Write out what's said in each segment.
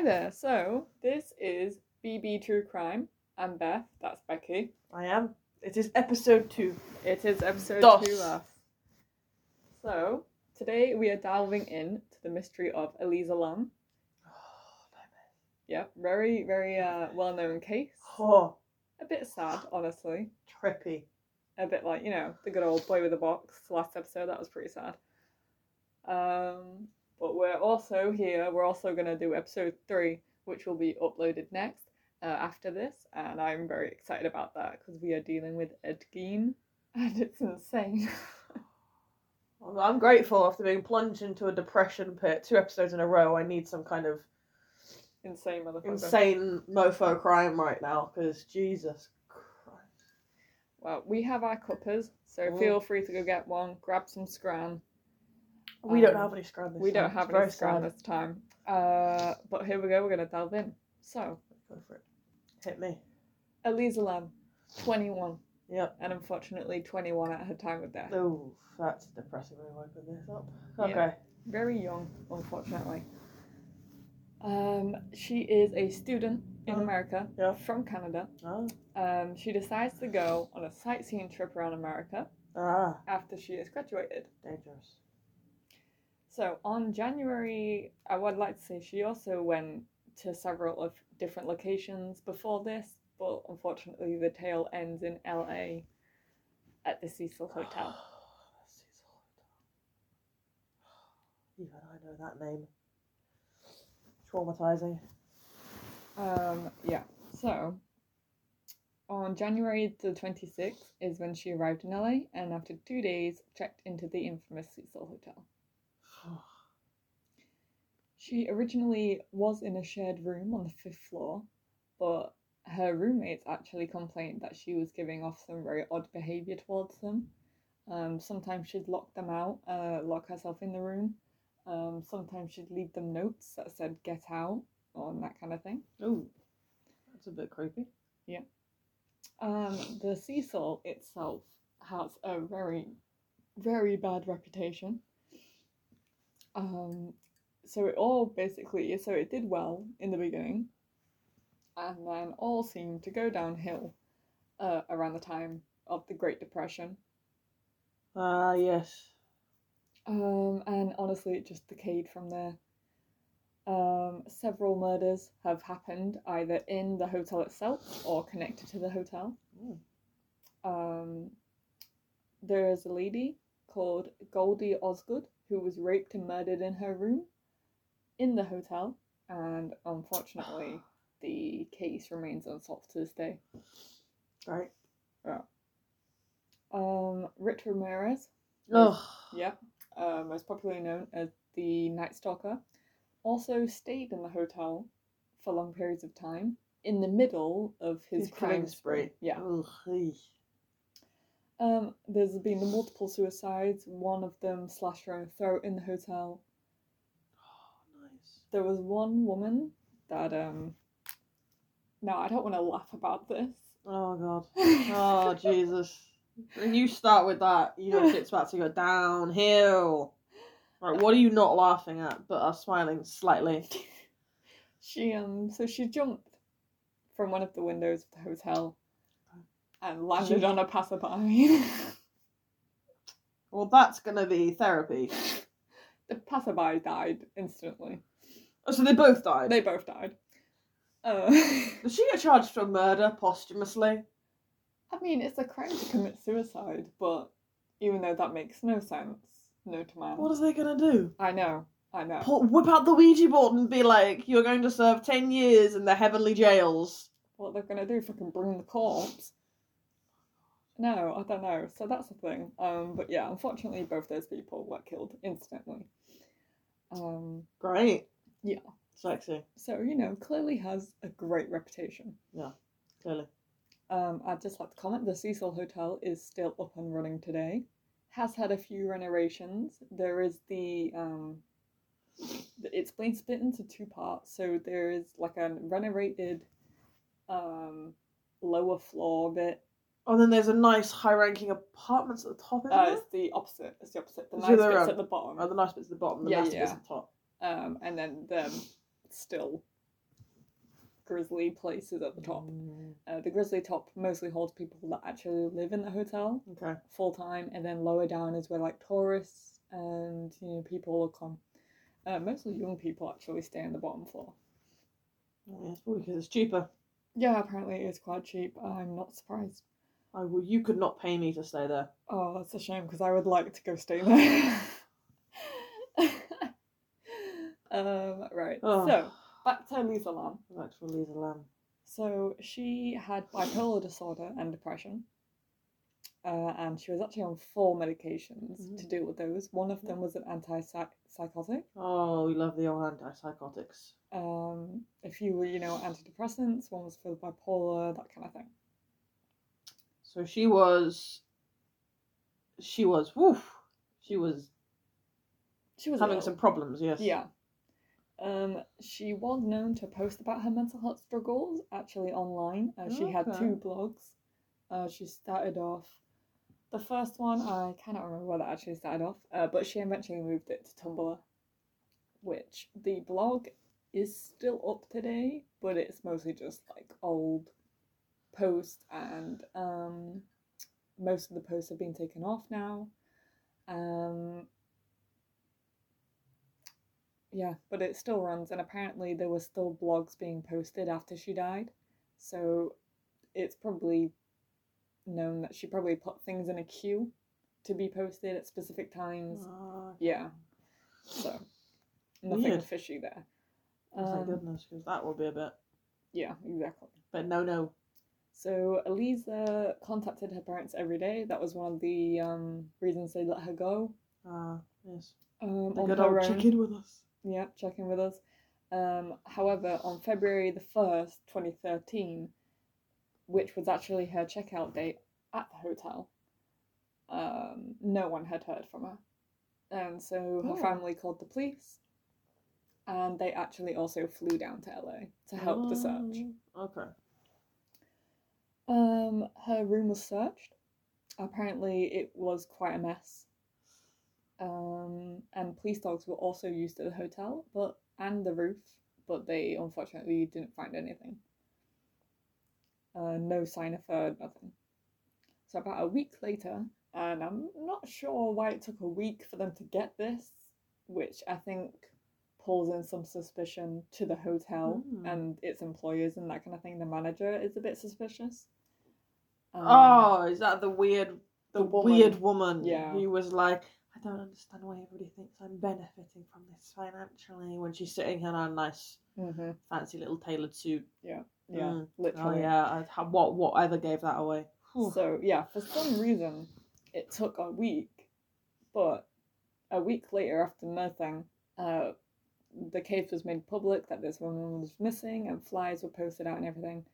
Hi there. So this is BB True Crime. I'm Beth. That's Becky. I am. It is episode two. It is episode Dos. two of. So today we are delving in to the mystery of Elisa Lam. Oh, nightmare. Yep, very very uh, well known case. Oh, A bit sad, honestly. trippy. A bit like you know the good old boy with a box. Last episode that was pretty sad. Um, but we're also here. We're also gonna do episode three, which will be uploaded next uh, after this, and I'm very excited about that because we are dealing with Ed Gein, and it's insane. I'm- I'm grateful after being plunged into a depression pit two episodes in a row. I need some kind of insane motherfucker. insane mofo crime right now because Jesus Christ. Well, we have our cuppers, so Mm. feel free to go get one. Grab some scran. We don't Um, have any scram this time. We don't have any scran this time. Uh, but here we go. We're gonna delve in. So, Go for it. Hit me. Elisa Lam, 21, Yep. and unfortunately 21 at her time of death. Oh, that's a depressing way of opening this up. Yeah. Okay. Very young, unfortunately. Um, she is a student in Uh-huh. America Yeah. from Canada. Oh. Um, she decides to go on a sightseeing trip around America Ah, after she has graduated. dangerous. So on January, I would like to say she also went to several of different locations before this, but unfortunately the tale ends in LA at the Cecil Hotel. Cecil Hotel. Even I know that name. Traumatizing. Um, yeah. So on January the 26th is when she arrived in LA and after two days checked into the infamous Cecil Hotel. She originally was in a shared room on the fifth floor, but her roommates actually complained that she was giving off some very odd behaviour towards them. Um, sometimes she'd lock them out, uh, lock herself in the room. Um, sometimes she'd leave them notes that said "get out" or that kind of thing. Oh, that's a bit creepy. Yeah. Um, the Cecil itself has a very, very bad reputation. Um, so it all basically, so it did well in the beginning, and then all seemed to go downhill uh, around the time of the Great Depression. Ah, yes. Um, and honestly, it just decayed from there. Um, several murders have happened either in the hotel itself or connected to the hotel. Mm. Um, there is a lady called Goldie Osgood who was raped and murdered in her room in the hotel, and unfortunately, the case remains unsolved to this day. Right. Right. Um, Rich Ramirez Ugh. Yeah. uh, most popularly known as the Night Stalker, also stayed in the hotel for long periods of time in the middle of his, His crime spree. spree. Yeah. Ugh. Um, there's been multiple suicides. One of them slashed her own throat in the hotel. Oh, nice. There was one woman that um. No, I don't want to laugh about this. Oh god. Oh Jesus. When you start with that, you know shit's about to go downhill. Right, what are you not laughing at, but are smiling slightly? She um so she jumped from one of the windows of the hotel and landed on a passerby. Well, that's gonna be therapy. the passerby died instantly. Oh, so they both died. They both died. Uh, Does she get charged for murder posthumously? I mean, it's a crime to commit suicide, but even though that makes no sense, no to man. What are they gonna do? I know, I know. Pull, whip out the Ouija board and be like, "You're going to serve ten years in the heavenly jails." What they're gonna do? Fucking bring the corpse? No, I don't know. So that's the thing. Um, but yeah, unfortunately, both those people were killed instantly. Um, Great. Yeah. Sexy. so you know, clearly has a great reputation. Yeah, clearly. Um, I'd just like to comment the Cecil Hotel is still up and running today. Has had a few renovations. There is the um, it's been split into two parts. So there is like a renovated um lower floor bit. Oh, then there's a nice high-ranking apartments at the top. Isn't Uh, it's the opposite. It's the opposite. The It's nice bits at the bottom. Oh, the nice bits at the bottom, the Yeah, nasty bits at the top. Um, and then the still grizzly places at the top. Mm, Uh, the grizzly top mostly holds people that actually live in the hotel Okay. full time, and then lower down is where like tourists and you know people will come. Uh, mostly young people actually stay on the bottom floor. Oh, yeah, it's probably because it's cheaper. Yeah, apparently it is quite cheap. I'm not surprised. I would. You could not pay me to stay there. Oh, that's a shame because I would like to go stay there. um, right. Oh. So back to Lisa Lam. Back to Lisa Lam. So she had bipolar disorder and depression. Uh, and she was actually on four medications to Mhm. deal with those. One of them was an antipsychotic. Oh, we love the old antipsychotics. Um, if you were, you know, antidepressants, one was for bipolar, that kind of thing. So she was. She was. Woof. She was She was having ill. some problems. Yes. Yeah. Um, she was known to post about her mental health struggles actually online. Uh, she had two blogs. Uh, she started off. The first one, I cannot remember where that actually started off, uh, but she eventually moved it to Tumblr, which the blog is still up today, but it's mostly just like old posts, and um, most of the posts have been taken off now. Um, yeah, but it still runs, and apparently there were still blogs being posted after she died, so it's probably known that she probably put things in a queue to be posted at specific times. Ah, Yeah. So nothing Weird. fishy there. Thank Um, goodness, because that will be a bit. yeah, exactly. But no, no. So Elisa contacted her parents every day. That was one of the um, reasons they let her go. Ah, yes. Um, The on good her old own. check in with us. Yeah, checking with us. Um, however, on February the 1st, 2013, which was actually her checkout date at the hotel, um, no one had heard from her. And so her Oh. family called the police, and they actually also flew down to LA to help the search. Oh, Okay. Um, her room was searched. Apparently, it was quite a mess. Um, and police dogs were also used at the hotel, but and the roof, but they unfortunately didn't find anything. Uh, no sign of her, nothing. So about a week later, and I'm not sure why it took a week for them to get this, which I think pulls in some suspicion to the hotel Hmm. and its employers and that kind of thing. The manager is a bit suspicious. Um, oh, is that the weird, the, the woman. weird woman? Yeah. Who was like, I don't understand why everybody thinks I'm benefiting from this financially when she's sitting in a nice, mhm, fancy little tailored suit. Yeah, Yeah. Mm. Oh literally. yeah. I, what what either gave that away? Whew. So yeah, for some reason, it took a week, but a week later after nothing, uh, the case was made public that this woman was missing and flyers were posted out and everything.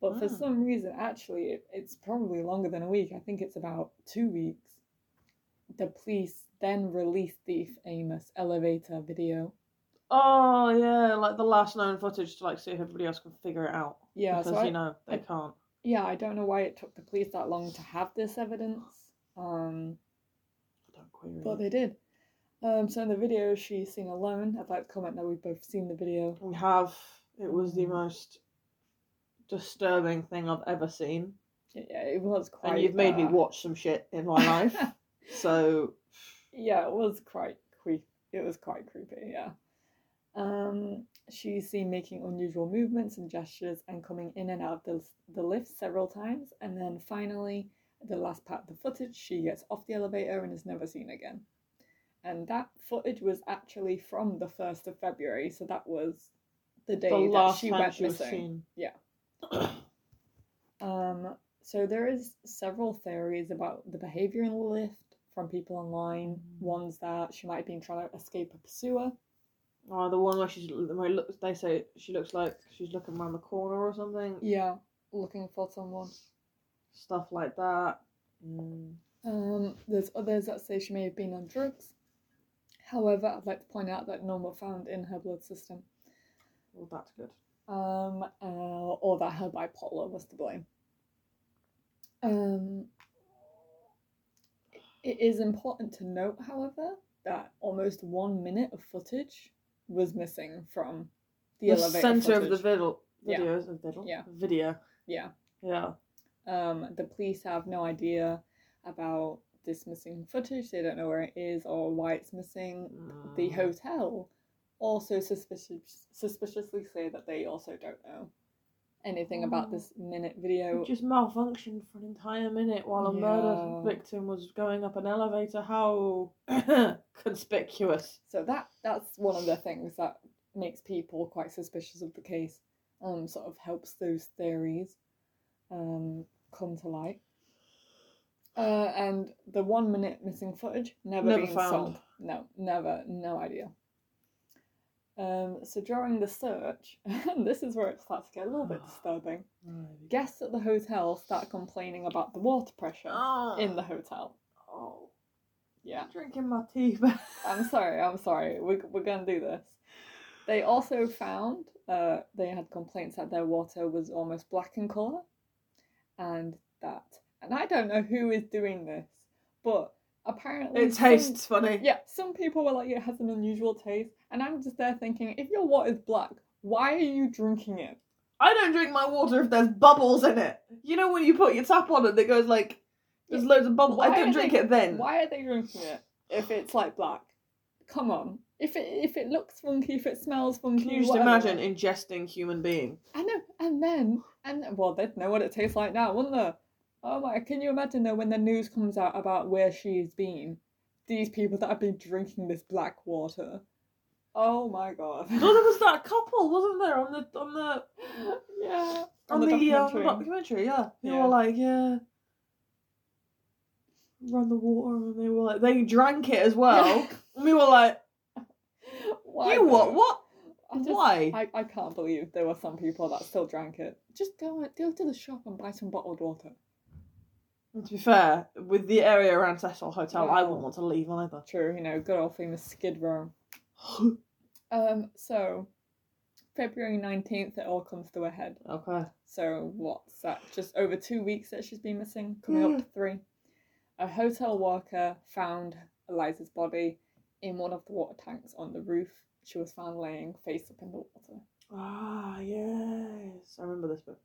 But for Ah. some reason, actually, it, it's probably longer than a week. I think it's about two weeks. The police then released the famous elevator video. Oh yeah, like the last known footage to like see if everybody else can figure it out. Yeah, because so I, you know they I- can't. yeah, I don't know why it took the police that long to have this evidence. Um, I Don't query. But they did. Um, so in the video, she's seen alone. I'd like to comment that we've both seen the video. We have. It was the Mm. most disturbing thing I've ever seen, Yeah, it was quite. and you've made me watch some shit in my life. so yeah, it was quite creepy. It was quite creepy. Yeah. Um, she's seen making unusual movements and gestures and coming in and out of the the lift several times, and then finally, the last part of the footage, she gets off the elevator and is never seen again. And that footage was actually from the first of February, so that was the day the that last she time went she was missing. seen. Yeah. Um, so there is several theories about the behavior in the lift from people online. Mm. Ones that she might have been trying to escape a pursuer. Oh, the one where she's where looks. They say she looks like she's looking around the corner or something. Yeah, looking for someone. Stuff like that. Mm. Um, there's others that say she may have been on drugs. However, I'd like to point out that none were found in her blood system. Well, that's good. Um, uh, or that her bipolar was to blame. Um, it is important to note, however, that almost one minute of footage was missing from the, The, elevator center of the footage. video. Yeah. Of diddle. Yeah. Video. Yeah. Yeah. Um, the police have no idea about this missing footage. They don't know where it is or why it's missing. The Mm. hotel also suspicious, suspiciously say that they also don't know anything about Oh. this minute video. It just malfunctioned for an entire minute while a murder Yeah. victim was going up an elevator. How conspicuous. So that that's one of the things that makes people quite suspicious of the case. Um, sort of helps those theories um come to light. Uh, and the one minute missing footage never, Never been found. solved. No, never, no idea. Um, so during the search, and this is where it starts to get a little bit disturbing. Guests at the hotel start complaining about the water pressure Oh. in the hotel. Oh. Yeah. I'm drinking my tea. but- I'm sorry, I'm sorry. We're, we're going to do this. They also found uh, they had complaints that their water was almost black in colour. And that. And I don't know who is doing this, but apparently. it some- tastes funny. yeah, some people were like, it has an unusual taste. And I'm just there thinking, if your water is black, why are you drinking it? I don't drink my water if there's bubbles in it. You know when you put your tap on and it goes like there's Yeah. loads of bubbles. I don't drink they- it then. Why are they drinking it if it's like black? Come on. If it if it looks funky, if it smells funky, Can you just whatever. imagine ingesting human being? I know, and then and well, they'd know what it tastes like now, wouldn't they? Oh my! Can you imagine though when the news comes out about where she's been? These people that have been drinking this black water. Oh my god! No, there was that couple, wasn't there, on the on the yeah, on, the, uh, documentary. documentary, yeah. They Yeah. were like, yeah. Run the water, and they were like, they drank it as well. And we were like, Why you what? though? What? Just- Why? I, I can't believe there were some people that still drank it. Just go go to the shop and buy some bottled water. To be fair, with the area around Cecil Hotel, I wouldn't want to leave either. True, you know, good old famous Skid Row. Um, so February nineteenth, it all comes to a head. okay. So what's that? Just over two weeks that she's been missing, coming up to three. A hotel worker found Elisa's body in one of the water tanks on the roof. She was found laying face up in the water. Ah, yes. I remember this bit.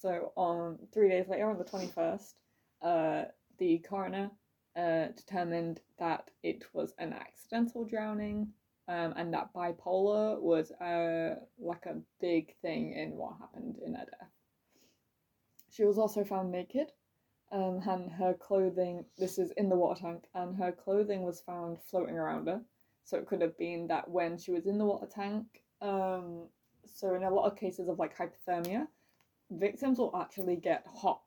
So on three days later, on the twenty first, uh, the coroner uh, determined that it was an accidental drowning, um, and that bipolar was uh, like a big thing in what happened in her death. She was also found naked, um, and her clothing. This is in the water tank, and her clothing was found floating around her. So it could have been that when she was in the water tank. Um, so in a lot of cases of like hypothermia, victims will actually get hot,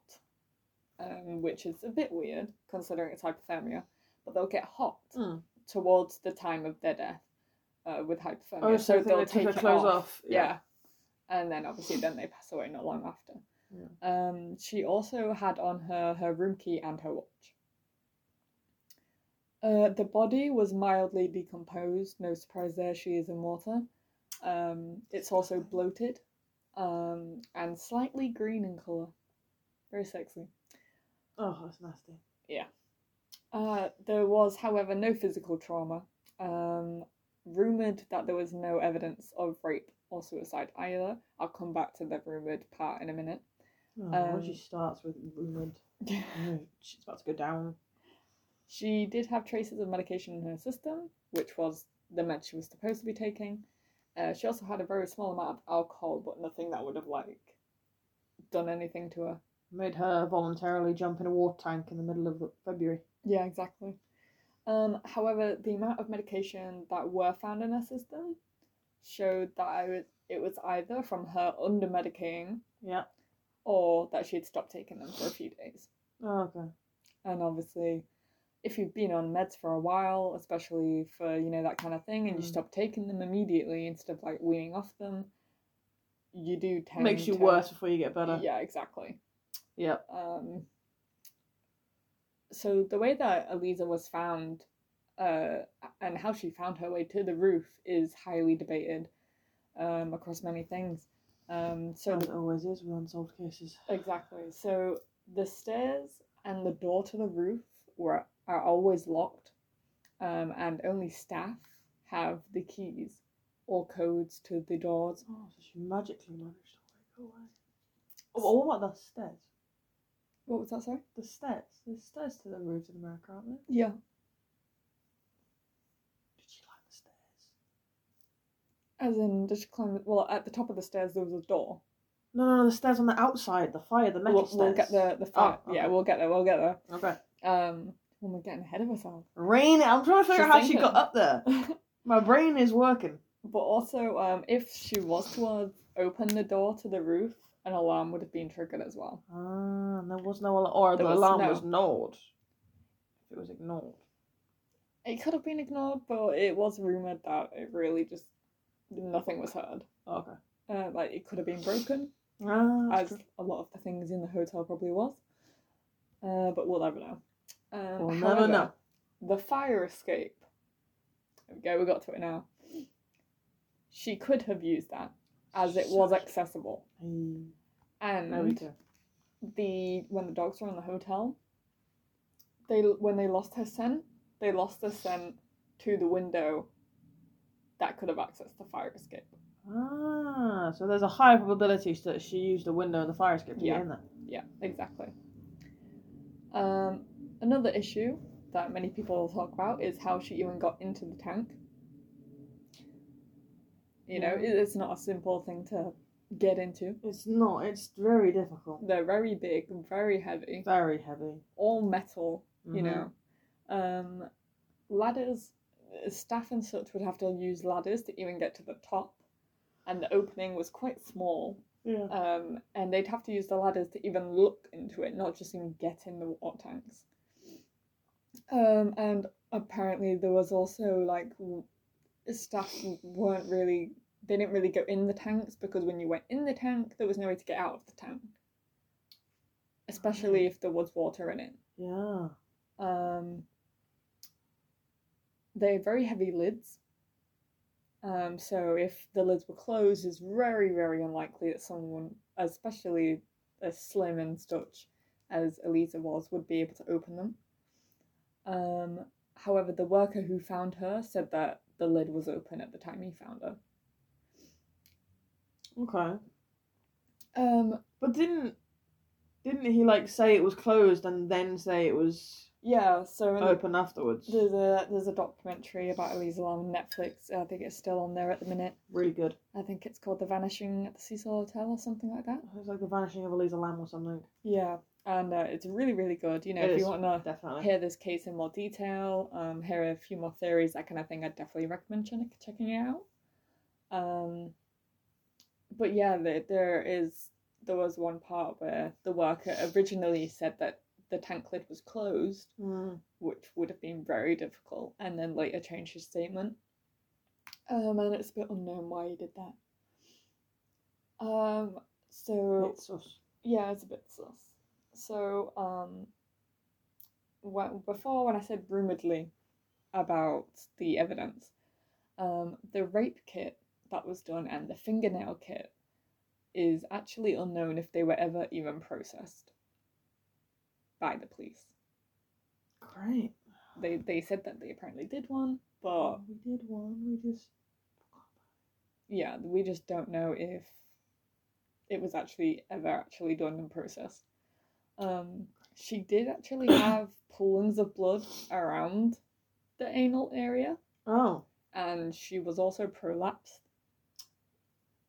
um, which is a bit weird considering it's hypothermia. But they'll get hot Hmm. towards the time of their death uh, with hypothermia. Oh, so, they'll they took her it clothes off. yeah. And then obviously then they pass away not long after. Yeah. Um, she also had on her her room key and her watch. Uh, the body was mildly decomposed. No surprise there. She is in water. Um, it's also bloated, um, and slightly green in color. Very sexy. Oh, that's nasty. Uh, there was, however, no physical trauma. Um, rumored that there was no evidence of rape or suicide either. I'll come back to the rumored part in a minute. Oh, Um, she starts with rumored, she's about to go down. She did have traces of medication in her system, which was the med she was supposed to be taking. Uh, she also had a very small amount of alcohol, but nothing that would have like done anything to her. Made her voluntarily jump in a water tank in the middle of February. Yeah, exactly. Um, however, the amount of medication that were found in her system showed that I was, it was either from her under medicating Yeah. or that she had stopped taking them for a few days. Oh, okay. And obviously, if you've been on meds for a while, especially for you know that kind of thing, and you Mm. stop taking them immediately instead of like weaning off them, you do tend Makes you to, worse before you get better. Yeah, exactly. Yep. Um, so the way that Elisa was found, uh, and how she found her way to the roof is highly debated, um, across many things. Um, so As it always is with unsolved cases. Exactly. So the stairs and the door to the roof were are always locked, um, and only staff have the keys or codes to the doors. Oh, so she magically managed. To go away. Oh, what about the stairs? What was that, sorry? The stairs. There's stairs to the roofs in America, aren't there? Yeah. Did she like the stairs? As in, just climb. Well, at the top of the stairs there was a door. No, no, no, the stairs on the outside, the fire, the metal We'll, stairs. we'll get the the fire. Oh, Yeah, we'll get there. We'll get there. Okay. Um, well, we're getting ahead of ourselves. Rain. I'm trying to figure She's out how she got up there. My brain is working. but also, um, if she was to open the door to the roof, an alarm would have been triggered as well. Ah, and there was no alarm, or There the was alarm no- was ignored. If it was ignored. It could have been ignored, but it was rumored that it really just nothing was heard. Okay. Uh, like it could have been broken, Ah, as a lot of the things in the hotel probably was. Uh, but we'll never know. Um, We'll never however, know. The fire escape. There we go. We got to it now. She could have used that as it was accessible, Hey, and there we go. the when the dogs were in the hotel, they when they lost her scent, they lost the scent to the window that could have accessed the fire escape. Ah, so there's a high probability that she used the window in the fire escape to Yeah. get in there. Yeah, exactly. Um, another issue that many people talk about is how she even got into the tank. You know, Yeah. it's not a simple thing to get into. It's not. It's very difficult. They're very big, and very heavy, Very heavy. all metal. You Mhm. know, um, ladders. Staff and such would have to use ladders to even get to the top, and the opening was quite small. Yeah. um, and they'd have to use the ladders to even look into it, not just even get in the water tanks. Um, and apparently there was also like staff weren't really they didn't really go in the tanks because when you went in the tank there was no way to get out of the tank, especially if there was water in it. Yeah. Um, they're very heavy lids. Um, so if the lids were closed, it's very, very unlikely that someone, especially as slim and such as Elisa was, would be able to open them. Um, however, the worker who found her said that the lid was open at the time he found her. Okay. Um, But didn't didn't he like say it was closed and then say it was yeah. So in the- open afterwards? there's a there's a documentary about Elisa Lam on Netflix. I think it's still on there at the minute. Really good. I think it's called The Vanishing at the Cecil Hotel or something like that. It was like the vanishing of Elisa Lam or something. Yeah, and uh, it's really, really good. You know, It if you want to Definitely. hear this case in more detail, um, hear a few more theories, that kind of thing, I'd definitely recommend check- checking it out. Um, but yeah, there, there is there was one part where the worker originally said that the tank lid was closed, Mm. which would have been very difficult, and then later changed his statement. Um, and it's a bit unknown why he did that. Um, so yeah, it's a bit sus. So, um, when, before when I said rumoredly about the evidence, um, the rape kit that was done and the fingernail kit is actually unknown if they were ever even processed by the police. Great. They they said that they apparently did one, but we did one. We just yeah, we just don't know if it was actually ever actually done and processed. Um, she did actually have poolings of blood around the anal area, Oh. and she was also prolapsed.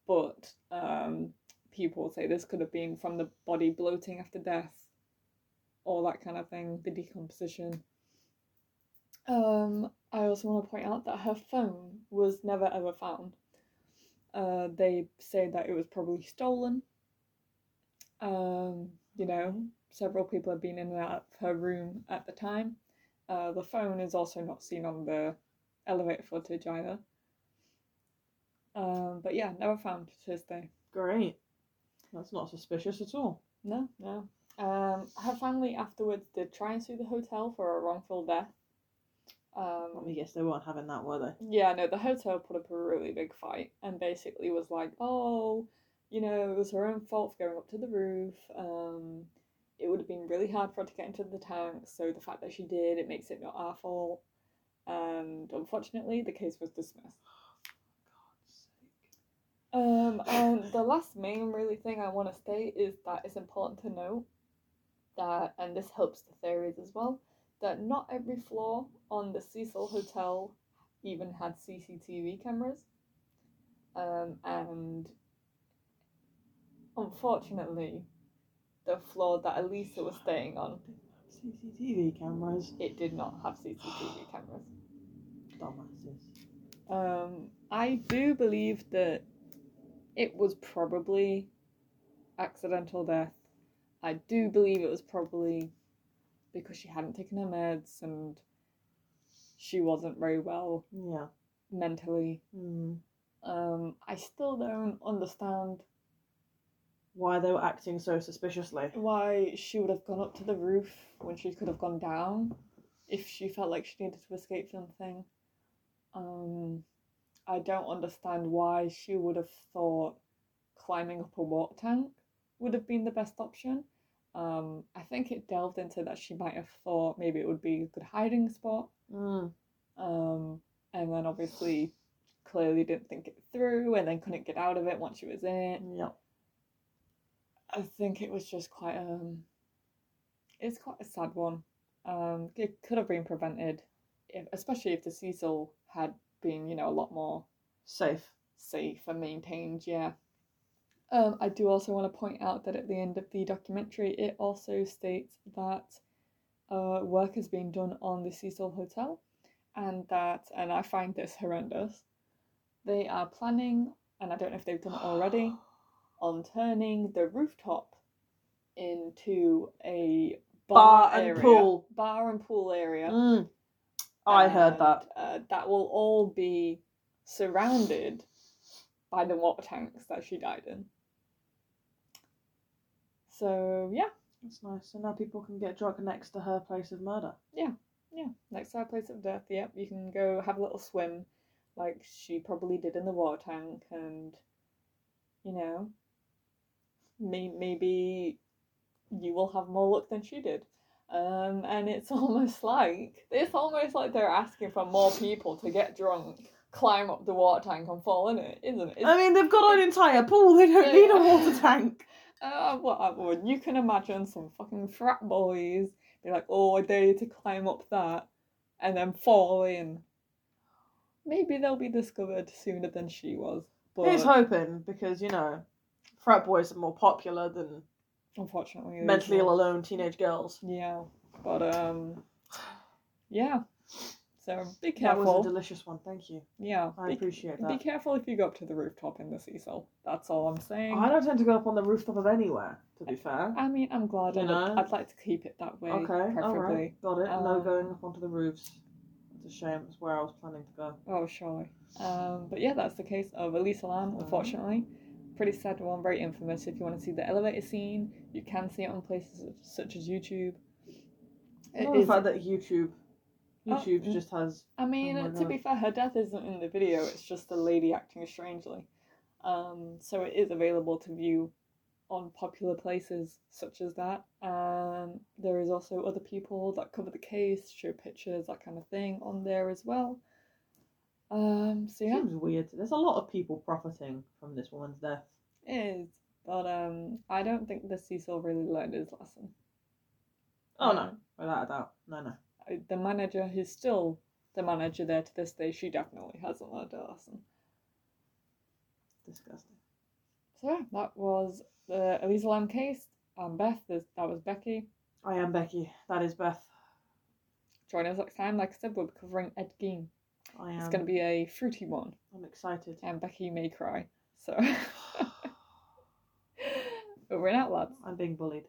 But um, people say this could have been from the body bloating after death, all that kind of thing, the decomposition. Um, I also want to point out that her phone was never ever found. Uh, they say that it was probably stolen. Um, you know, several people have been in and out of her room at the time. Uh, the phone is also not seen on the elevator footage either. Um, but yeah, never found to this day. Great. That's not suspicious at all. No, no. Um, her family afterwards did try and sue the hotel for a wrongful death. Let Um, me guess, they weren't having that, were they? yeah, no, the hotel put up a really big fight and basically was like, oh, you know, it was her own fault for going up to the roof. Um, it would have been really hard for her to get into the tank, so the fact that she did, it makes it not our fault. And unfortunately, the case was dismissed. Um, and the last main really thing I want to state is that it's important to note that, and this helps the theories as well, that not every floor on the Cecil Hotel even had CCTV cameras. Um, and unfortunately, the floor that Elisa was staying on, CCTV cameras. it did not have CCTV cameras. Dumbasses. Um, I do believe that it was probably accidental death. I do believe it was probably because she hadn't taken her meds and she wasn't very well Yeah. mentally. Mm. Um, I still don't understand Why they were acting so suspiciously. why she would have gone up to the roof when she could have gone down if she felt like she needed to escape something. Um, I don't understand why she would have thought climbing up a water tank would have been the best option. Um, I think it delved into that she might have thought maybe it would be a good hiding spot. Mm. Um, and then obviously clearly didn't think it through and then couldn't get out of it once she was in it. Yep. I think it was just quite um it's quite a sad one. Um it could have been prevented if, especially if the Cecil had been, you know, a lot more Safe. safe and maintained, yeah. Um I do also want to point out that at the end of the documentary it also states that uh work has been done on the Cecil Hotel and that and I find this horrendous. They are planning and I don't know if they've done it already on turning the rooftop into a Bar bar, and area, pool. bar and pool area. Mm. I heard that. Uh, that will all be surrounded by the water tanks that she died in. So yeah, That's nice. So now people can get drunk next to her place of murder. Yeah, yeah, next to her place of death. Yep, you can go have a little swim, like she probably did in the water tank, and you know, may- maybe you will have more luck than she did. Um, and it's almost like it's almost like they're asking for more people to get drunk, climb up the water tank, and fall in it, isn't it? I mean, they've got an entire pool. They don't Yeah, need a water tank. Uh, well, You can imagine some fucking frat boys be like, "Oh, I dare you to climb up that," and then fall in. Maybe they'll be discovered sooner than she was, but Here's hoping because you know, frat boys are more popular than unfortunately, mentally ill alone teenage girls. Yeah, but um, yeah. So be careful. That was a delicious one. Thank you. yeah, I be, appreciate that. be careful if you go up to the rooftop in the Cecil. That's all I'm saying. I don't tend to go up on the rooftop of anywhere. To be fair. I mean, I'm glad. You I'd, know? I'd like to keep it that way, Okay. All preferably. right. Got it. no Um, going up onto the roofs. It's a shame. It's where I was planning to go. Oh, surely. Um, but yeah, that's the case of Elisa Lam, Mhm. unfortunately. Pretty sad one, very infamous. If you want to see the elevator scene, you can see it on places such as YouTube. It Not the fact that YouTube, Oh, YouTube mm. just has. I mean, Oh to be fair, her death isn't in the video, it's just the lady acting strangely. Um, so it is available to view on popular places such as that. Um, there is also other people that cover the case, show pictures, that kind of thing on there as well. Um, so yeah. Seems weird. There's a lot of people profiting from this woman's death. It is, but um, I don't think the Cecil really learned his lesson. Oh no, Um, without a doubt. No, no. I- The manager, who's still the manager there to this day, she definitely hasn't learned her lesson. Disgusting. So yeah, that was the Elisa Lam case. I'm Beth. This, that was Becky. I am Becky. That is Beth. Join us next time. Like I said, we'll be covering Ed Gein. I am. It's going to be a fruity one, I'm excited. and Becky may cry. So but we're out, lads. I'm being bullied.